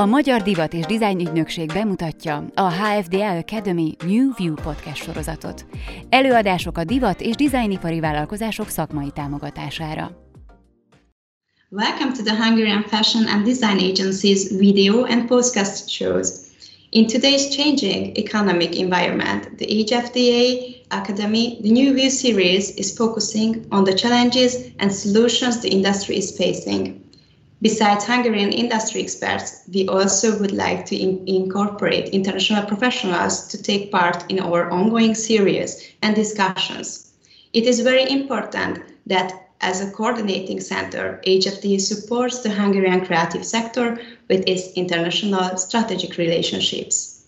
A Magyar Divat és Dizájn Ügynökség bemutatja a HFDL Academy New View podcast sorozatot. Előadások a divat és dizájnipari vállalkozások szakmai támogatására. Welcome to the Hungarian Fashion and Design Agency's video and podcast shows. In today's changing economic environment, the HFDA Academy, the New View series is focusing on the challenges and solutions the industry is facing. Besides Hungarian industry experts, we also would like to in incorporate international professionals to take part in our ongoing series and discussions. It is very important that as a coordinating center, HFD supports the Hungarian creative sector with its international strategic relationships.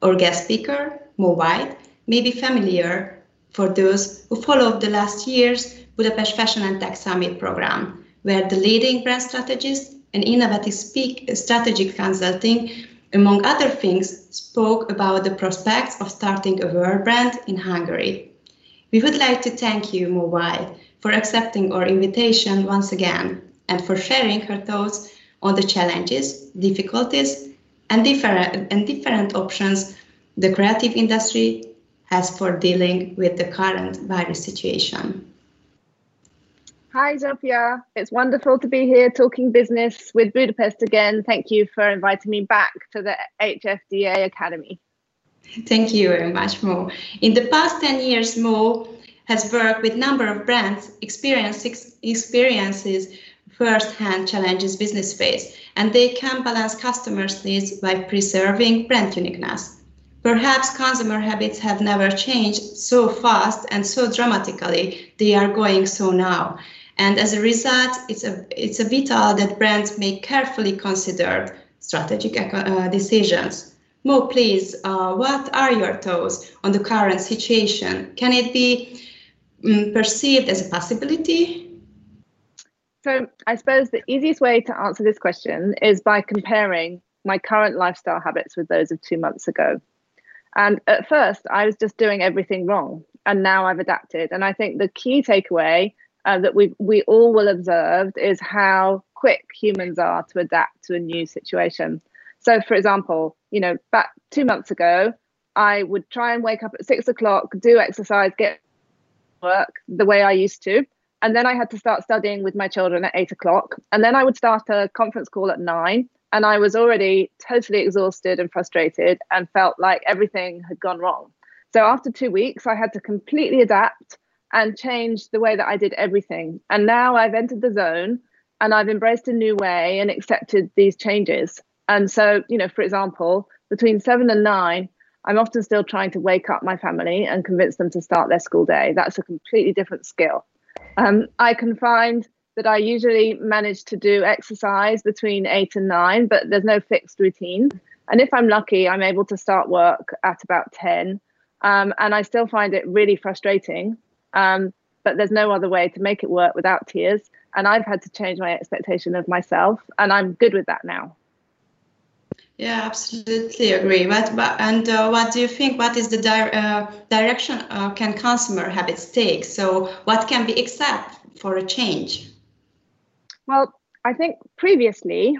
Our guest speaker, Mo White, may be familiar for those who followed the last year's Budapest Fashion and Tech Summit program, where the leading brand strategist and innovative speak, strategic consulting, among other things, spoke about the prospects of starting a world brand in Hungary. We would like to thank you, Mo White, for accepting our invitation once again and for sharing her thoughts on the challenges, difficulties, and different, and different options the creative industry has for dealing with the current virus situation. Hi, Zofia. It's wonderful to be here talking business with Budapest again. Thank you for inviting me back to the HFDA Academy. Thank you very much, Mo. In the past 10 years, Mo has worked with a number of brands, experiences, experiences first-hand challenges business face, and they can balance customers' needs by preserving brand uniqueness. Perhaps consumer habits have never changed so fast and so dramatically. They are going so now. And as a result, it's a, it's a vital that brands make carefully considered strategic uh, decisions. Mo, please, uh, what are your thoughts on the current situation? Can it be um, perceived as a possibility? So, I suppose the easiest way to answer this question is by comparing my current lifestyle habits with those of two months ago. And at first, I was just doing everything wrong, and now I've adapted. And I think the key takeaway uh, that we we all will observe is how quick humans are to adapt to a new situation. So, for example, you know, back two months ago, I would try and wake up at six o'clock, do exercise, get work the way I used to, and then I had to start studying with my children at eight o'clock, and then I would start a conference call at nine, and I was already totally exhausted and frustrated, and felt like everything had gone wrong. So after two weeks, I had to completely adapt and changed the way that I did everything. And now I've entered the zone and I've embraced a new way and accepted these changes. And so, you know, for example, between seven and nine, I'm often still trying to wake up my family and convince them to start their school day. That's a completely different skill. Um, I can find that I usually manage to do exercise between eight and nine, but there's no fixed routine. And if I'm lucky, I'm able to start work at about 10. Um, and I still find it really frustrating um, but there's no other way to make it work without tears. And I've had to change my expectation of myself, and I'm good with that now. Yeah, absolutely agree. But, but and uh, what do you think? What is the di- uh, direction uh, can consumer habits take? So, what can be accepted for a change? Well, I think previously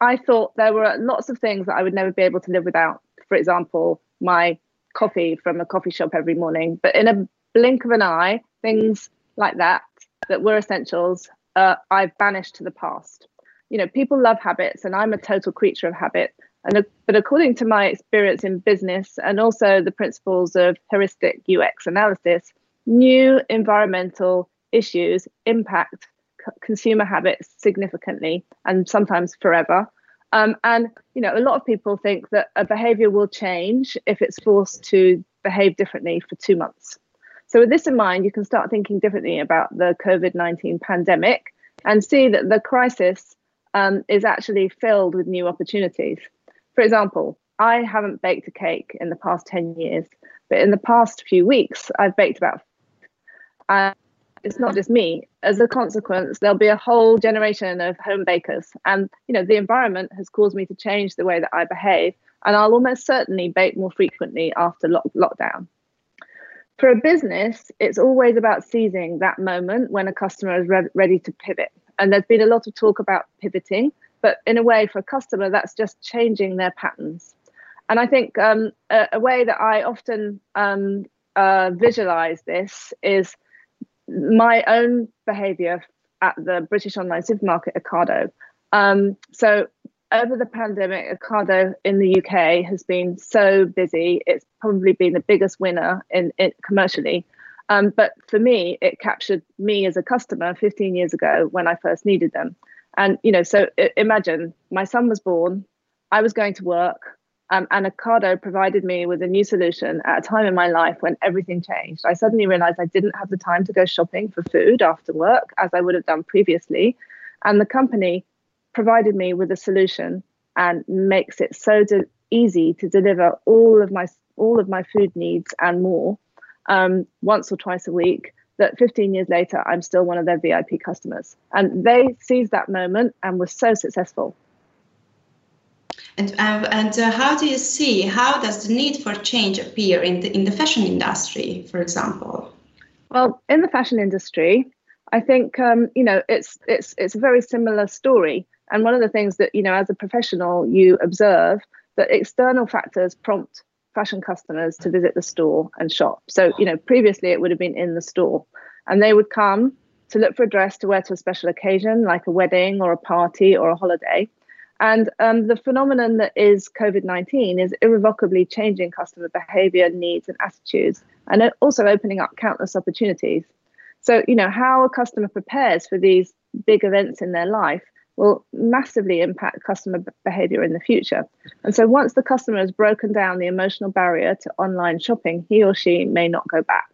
I thought there were lots of things that I would never be able to live without. For example, my coffee from a coffee shop every morning. But in a blink of an eye, things like that that were essentials, uh, I've banished to the past. You know, people love habits, and I'm a total creature of habit. And uh, but according to my experience in business and also the principles of heuristic UX analysis, new environmental issues impact c- consumer habits significantly and sometimes forever. Um, and you know, a lot of people think that a behavior will change if it's forced to behave differently for two months. So, with this in mind, you can start thinking differently about the COVID 19 pandemic and see that the crisis um, is actually filled with new opportunities. For example, I haven't baked a cake in the past 10 years, but in the past few weeks, I've baked about. And it's not just me. As a consequence, there'll be a whole generation of home bakers. And, you know, the environment has caused me to change the way that I behave. And I'll almost certainly bake more frequently after lock- lockdown for a business, it's always about seizing that moment when a customer is re- ready to pivot. And there's been a lot of talk about pivoting, but in a way, for a customer, that's just changing their patterns. And I think um, a, a, way that I often um, uh, visualize this is my own behavior at the British online supermarket Ocado. Um, so over the pandemic, Ocado in the UK has been so busy. It's probably been the biggest winner in commercially. Um, but for me, it captured me as a customer 15 years ago when I first needed them. And you know, so imagine my son was born, I was going to work, um, and Ocado provided me with a new solution at a time in my life when everything changed. I suddenly realized I didn't have the time to go shopping for food after work as I would have done previously, and the company provided me with a solution and makes it so de- easy to deliver all of my all of my food needs and more um, once or twice a week that 15 years later i'm still one of their vip customers. And they seized that moment and were so successful. And uh, and uh, how do you see how does the need for change appear in the in the fashion industry for example? Well in the fashion industry i think um, you know it's it's it's a very similar story and one of the things that, you know, as a professional, you observe that external factors prompt fashion customers to visit the store and shop. So, you know, previously it would have been in the store and they would come to look for a dress to wear to a special occasion like a wedding or a party or a holiday. And um, the phenomenon that is COVID 19 is irrevocably changing customer behavior, needs, and attitudes, and also opening up countless opportunities. So, you know, how a customer prepares for these big events in their life will massively impact customer behavior in the future. And so once the customer has broken down the emotional barrier to online shopping, he or she may not go back.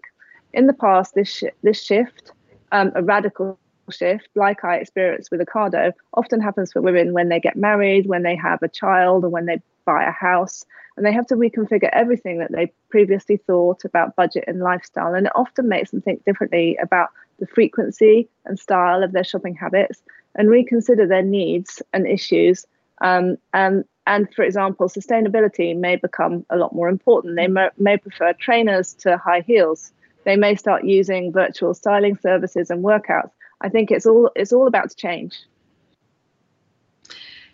In the past, this, sh- this shift, um, a radical shift, like I experienced with Ocado, often happens for women when they get married, when they have a child, or when they buy a house. And they have to reconfigure everything that they previously thought about budget and lifestyle. And it often makes them think differently about the frequency and style of their shopping habits and reconsider their needs and issues. Um, and, and for example, sustainability may become a lot more important. They may, may prefer trainers to high heels. They may start using virtual styling services and workouts. I think it's all it's all about to change.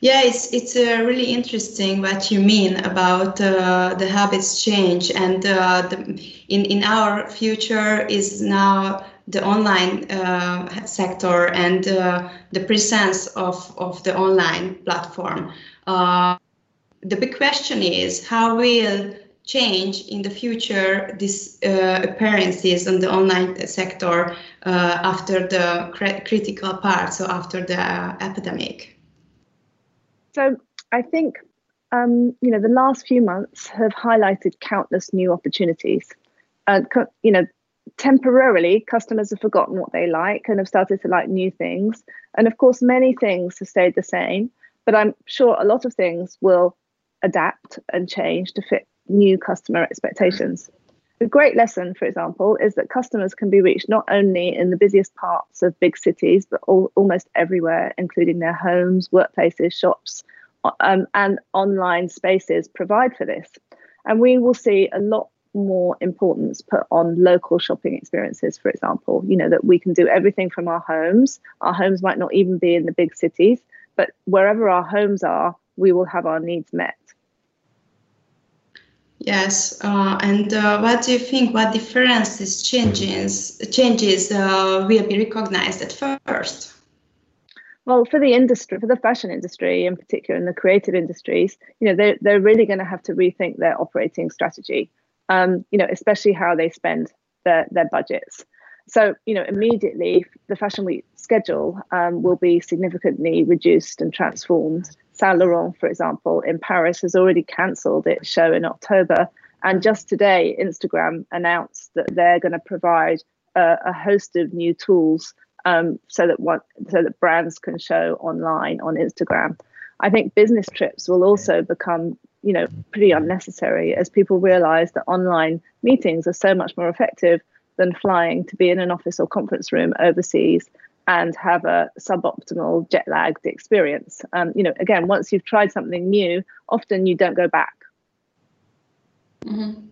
Yeah, it's it's uh, really interesting what you mean about uh, the habits change, and uh, the, in in our future is now the online uh, sector and uh, the presence of, of the online platform. Uh, the big question is how will change in the future these uh, appearances on the online sector uh, after the cr critical part, so after the epidemic? So I think um, you know the last few months have highlighted countless new opportunities. Uh, you know, temporarily customers have forgotten what they like and have started to like new things. And of course many things have stayed the same but i'm sure a lot of things will adapt and change to fit new customer expectations. The great lesson for example is that customers can be reached not only in the busiest parts of big cities but all, almost everywhere including their homes workplaces shops um, and online spaces provide for this. And we will see a lot more importance put on local shopping experiences, for example. You know, that we can do everything from our homes. Our homes might not even be in the big cities, but wherever our homes are, we will have our needs met. Yes, uh, and uh, what do you think? What differences changes changes uh, will be recognized at first? Well, for the industry, for the fashion industry in particular, and the creative industries, you know, they're they're really going to have to rethink their operating strategy um, you know, especially how they spend their, their budgets. So, you know, immediately the Fashion Week schedule um, will be significantly reduced and transformed. Saint Laurent, for example, in Paris has already cancelled its show in October. And just today, Instagram announced that they're going to provide a, a, host of new tools um, so that one, so that brands can show online on Instagram. I think business trips will also become you know pretty unnecessary as people realize that online meetings are so much more effective than flying to be in an office or conference room overseas and have a suboptimal jet lagged experience um, you know again once you've tried something new often you don't go back mm-hmm.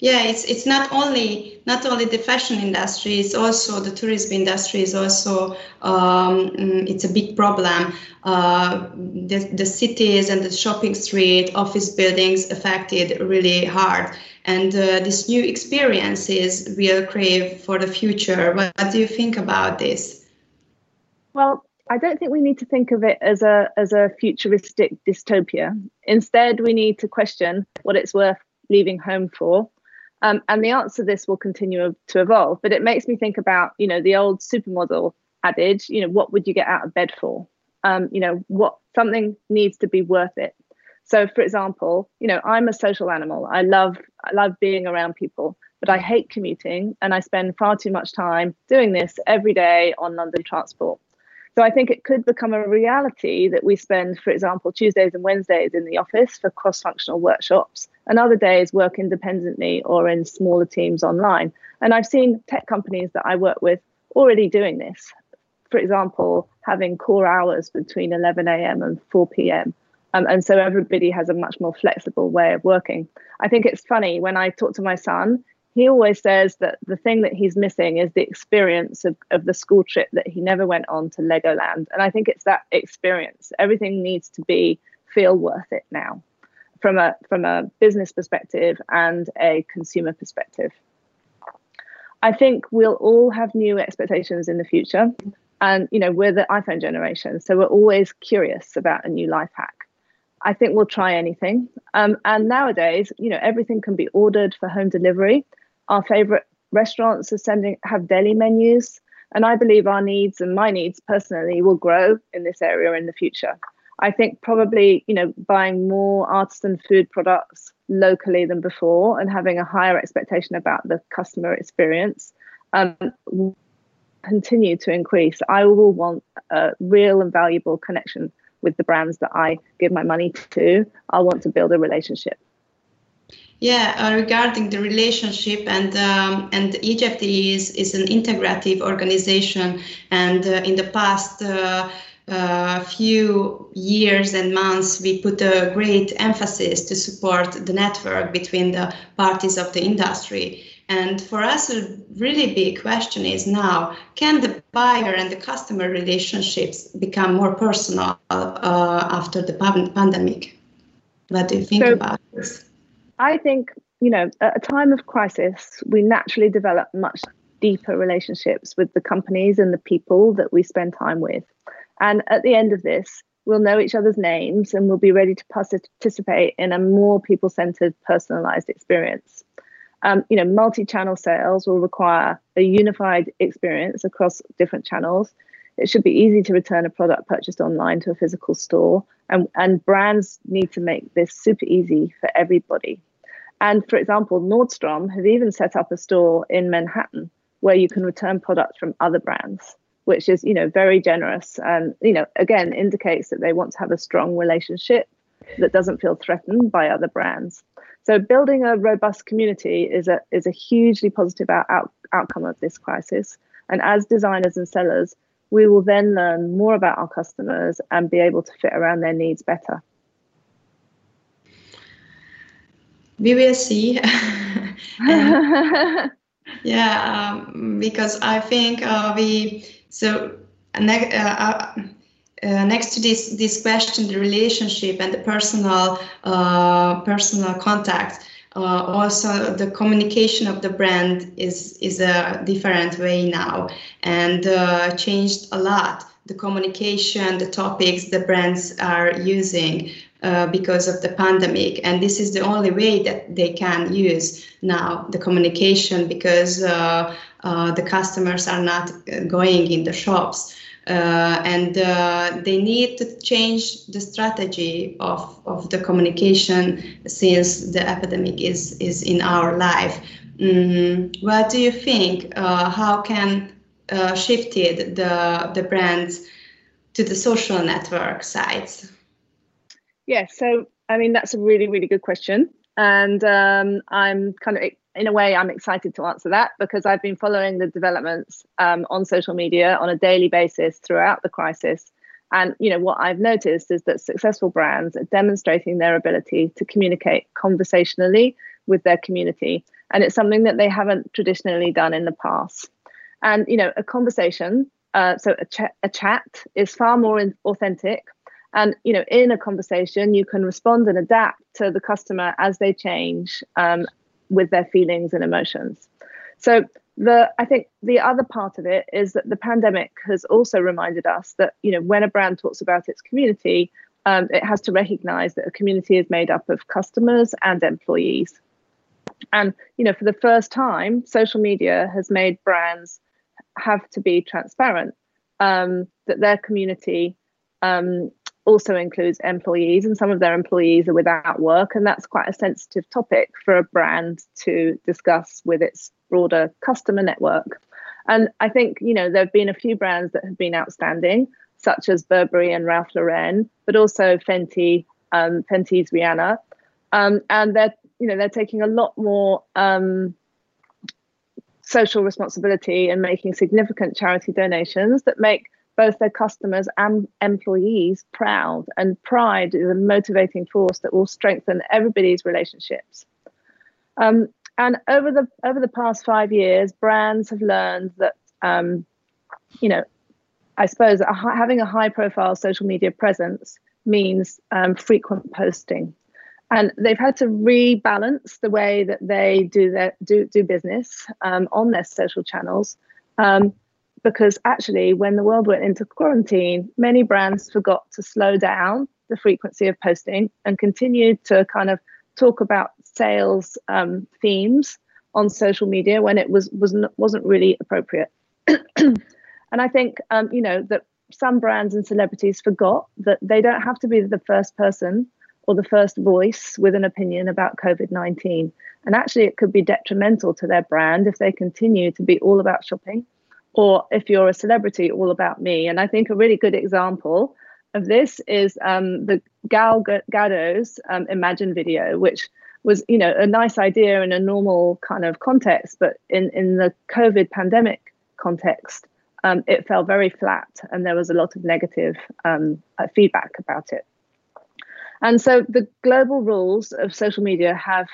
Yeah it's it's not only not only the fashion industry it's also the tourism industry is also um, mm, it's a big problem. Uh, the, the cities and the shopping street office buildings affected really hard. And uh, these new experiences we'll crave for the future. What, what do you think about this? Well I don't think we need to think of it as a as a futuristic dystopia. Instead, we need to question what it's worth leaving home for. Um, and the answer to this will continue to evolve. But it makes me think about, you know, the old supermodel adage, you know, what would you get out of bed for? Um, you know, what something needs to be worth it. So for example, you know, I'm a social animal. I love I love being around people, but I hate commuting and I spend far too much time doing this every day on London transport. So I think it could become a reality that we spend, for example, Tuesdays and Wednesdays in the office for cross functional workshops, and other days work independently or in smaller teams online. And I've seen tech companies that I work with already doing this. For example, having core hours between 11 a.m. and 4 p.m. Um, and so everybody has a much more flexible way of working. I think it's funny when I talk to my son, he always says that the thing that he's missing is the experience of, of the school trip that he never went on to Legoland. And I think it's that experience. Everything needs to be feel worth it now from a from a business perspective and a consumer perspective. I think we'll all have new expectations in the future. And you know, we're the iPhone generation, so we're always curious about a new life hack. I think we'll try anything. Um, and nowadays, you know, everything can be ordered for home delivery our favorite restaurants are sending have deli menus and i believe our needs and my needs personally will grow in this area in the future. I think probably you know buying more artisan food products locally than before and having a higher expectation about the customer experience um, will continue to increase. I will want a real and valuable connection with the brands that i give my money to. I want to build a relationship yeah, uh, regarding the relationship and um, and EJFD is is an integrative organization, and uh, in the past. Uh, uh, few years and months, we put a great emphasis to support the network between the parties of the industry. And for us, a really big question is now can the buyer and the customer relationships become more personal uh, after the pandemic? What do you think so, about this? I think, you know, at a time of crisis, we naturally develop much deeper relationships with the companies and the people that we spend time with. And at the end of this, we'll know each other's names and we'll be ready to participate in a more people centered, personalized experience. Um, you know, multi channel sales will require a unified experience across different channels. It should be easy to return a product purchased online to a physical store, and, and brands need to make this super easy for everybody. And for example, Nordstrom have even set up a store in Manhattan where you can return products from other brands, which is, you know, very generous and, you know, again, indicates that they want to have a strong relationship that doesn't feel threatened by other brands. So building a robust community is a is a hugely positive out, out, outcome of this crisis. And as designers and sellers, we will then learn more about our customers and be able to fit around their needs better. We will see. yeah, um, because I think uh, we so ne- uh, uh, uh, next to this this question, the relationship and the personal uh, personal contact. Uh, also, the communication of the brand is is a different way now and changed a lot. The communication, the topics the brands are using uh, because of the pandemic. And this is the only way that they can use now the communication because uh, uh, the customers are not going in the shops. Uh, and uh, they need to change the strategy of, of the communication since the epidemic is, is in our life. Mm, what do you think? how can shifted the, the brands to the social network sites? Yeah, so I mean that's a really really good question, and um, I'm kind of in a way I'm excited to answer that because I've been following the developments um, on social media on a daily basis throughout the crisis. And you know what I've noticed is that successful brands are demonstrating their ability to communicate conversationally with their community and it's something that they haven't traditionally done in the past. And you know, a conversation, uh, so a, ch- a chat, is far more authentic. And you know, in a conversation, you can respond and adapt to the customer as they change um, with their feelings and emotions. So the I think the other part of it is that the pandemic has also reminded us that you know when a brand talks about its community, um, it has to recognize that a community is made up of customers and employees. And you know, for the first time, social media has made brands have to be transparent um, that their community um, also includes employees, and some of their employees are without work, and that's quite a sensitive topic for a brand to discuss with its broader customer network. And I think you know there have been a few brands that have been outstanding, such as Burberry and Ralph Lauren, but also Fenty, um, Fenty's Rihanna, um, and they're you know they're taking a lot more um, social responsibility and making significant charity donations that make both their customers and employees proud. And pride is a motivating force that will strengthen everybody's relationships. Um, and over the over the past five years, brands have learned that um, you know, I suppose having a high profile social media presence means um, frequent posting and they've had to rebalance the way that they do their do do business um, on their social channels um, because actually when the world went into quarantine many brands forgot to slow down the frequency of posting and continued to kind of talk about sales um, themes on social media when it was was wasn't really appropriate and i think um, you know that some brands and celebrities forgot that they don't have to be the first person or the first voice with an opinion about COVID 19. And actually, it could be detrimental to their brand if they continue to be all about shopping, or if you're a celebrity, all about me. And I think a really good example of this is um, the Gal Gadot's um, Imagine video, which was you know a nice idea in a normal kind of context, but in in the COVID pandemic context, um, it fell very flat, and there was a lot of negative um, uh, feedback about it. And so the global rules of social media have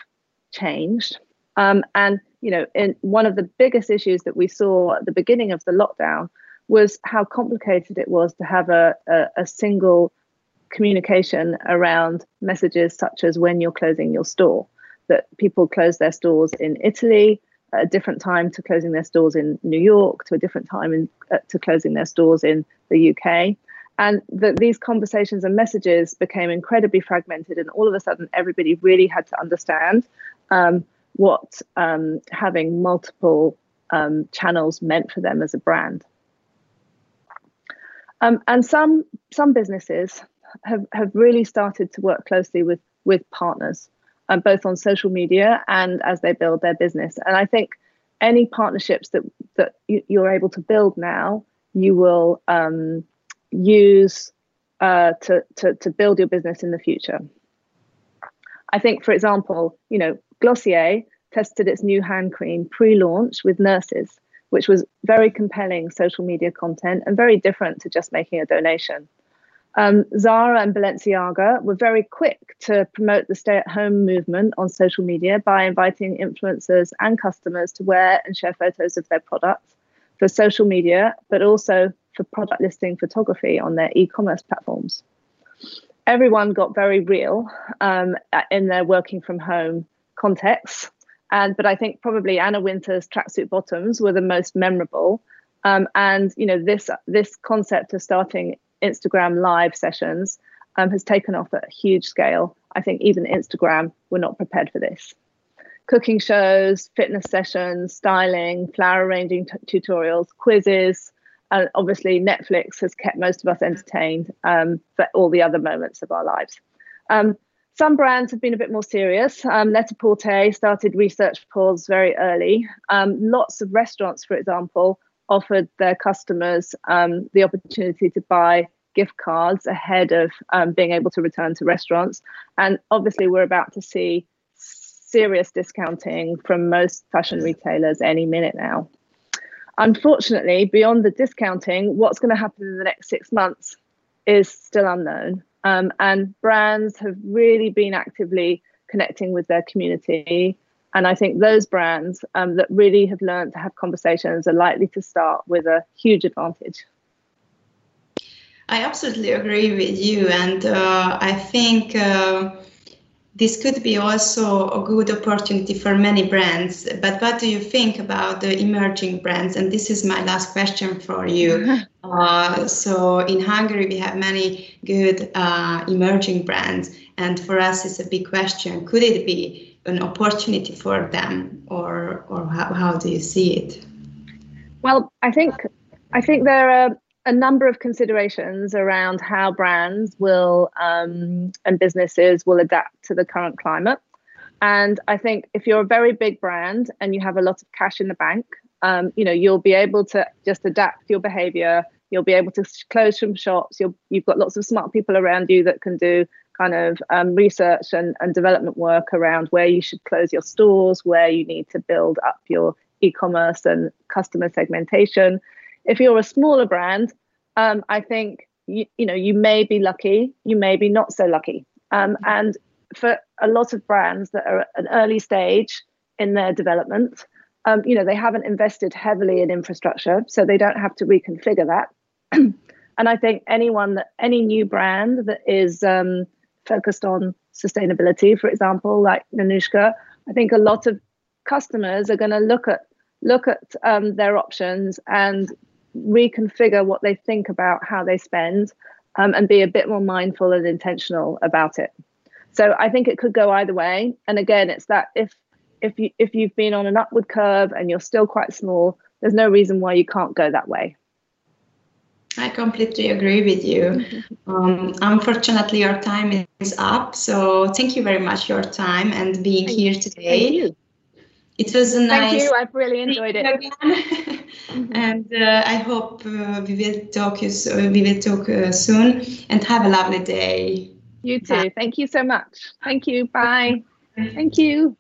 changed. Um, and you know, in one of the biggest issues that we saw at the beginning of the lockdown was how complicated it was to have a, a, a single communication around messages such as when you're closing your store. That people close their stores in Italy at a different time to closing their stores in New York, to a different time in, uh, to closing their stores in the UK and that these conversations and messages became incredibly fragmented and all of a sudden everybody really had to understand um, what um, having multiple um, channels meant for them as a brand um, and some some businesses have, have really started to work closely with with partners um, both on social media and as they build their business and i think any partnerships that that you're able to build now you will um, use uh, to, to, to build your business in the future. I think, for example, you know, Glossier tested its new hand cream pre-launch with nurses, which was very compelling social media content and very different to just making a donation. Um, Zara and Balenciaga were very quick to promote the stay at home movement on social media by inviting influencers and customers to wear and share photos of their products for social media, but also for product listing photography on their e-commerce platforms. Everyone got very real um, in their working from home context, and but I think probably Anna Wintour's tracksuit bottoms were the most memorable. Um, and you know this this concept of starting Instagram live sessions um, has taken off at a huge scale. I think even Instagram were not prepared for this. Cooking shows, fitness sessions, styling, flower arranging t- tutorials, quizzes, and obviously Netflix has kept most of us entertained um, for all the other moments of our lives. Um, some brands have been a bit more serious. Um, started research pause very early. Um, lots of restaurants, for example, offered their customers um, the opportunity to buy gift cards ahead of um, being able to return to restaurants. And obviously, we're about to see serious discounting from most fashion retailers any minute now. Unfortunately, beyond the discounting, what's going to happen in the next six months is still unknown. Um, and brands have really been actively connecting with their community And I think those brands um, that really have learned to have conversations are likely to start with a huge advantage. I absolutely agree with you, and uh, I think uh, this could be also a good opportunity for many brands. But what do you think about the emerging brands? And this is my last question for you. Uh, so in Hungary, we have many good uh, emerging brands, and for us, it's a big question: Could it be an opportunity for them, or or how, how do you see it? Well, I think I think there are a number of considerations around how brands will um, and businesses will adapt to the current climate. And I think if you're a very big brand and you have a lot of cash in the bank, um, you know you'll be able to just adapt your behavior. You'll be able to close some shops. you have got lots of smart people around you that can do kind of um, research and, and development work around where you should close your stores, where you need to build up your e-commerce and customer segmentation if you're a smaller brand, um, I think you, you know you may be lucky, you may be not so lucky. Um, and for a lot of brands that are at an early stage in their development, um, you know they haven't invested heavily in infrastructure, so they don't have to reconfigure that. and I think anyone that any new brand that is um, focused on sustainability, for example, like Nanushka, I think a lot of customers are going to look at look at um, their options and reconfigure what they think about how they spend um, and be a bit more mindful and intentional about it. So I think it could go either way. And again, it's that if if you if you've been on an upward curve and you're still quite small, there's no reason why you can't go that way. I completely agree with you. Um, unfortunately, our time is up. So thank you very much for your time and being thank here today. It was a nice. Thank you. I've really enjoyed it. mm-hmm. And uh, I hope uh, we will talk you. So, we will talk uh, soon. And have a lovely day. You too. Bye. Thank you so much. Thank you. Bye. Thank you.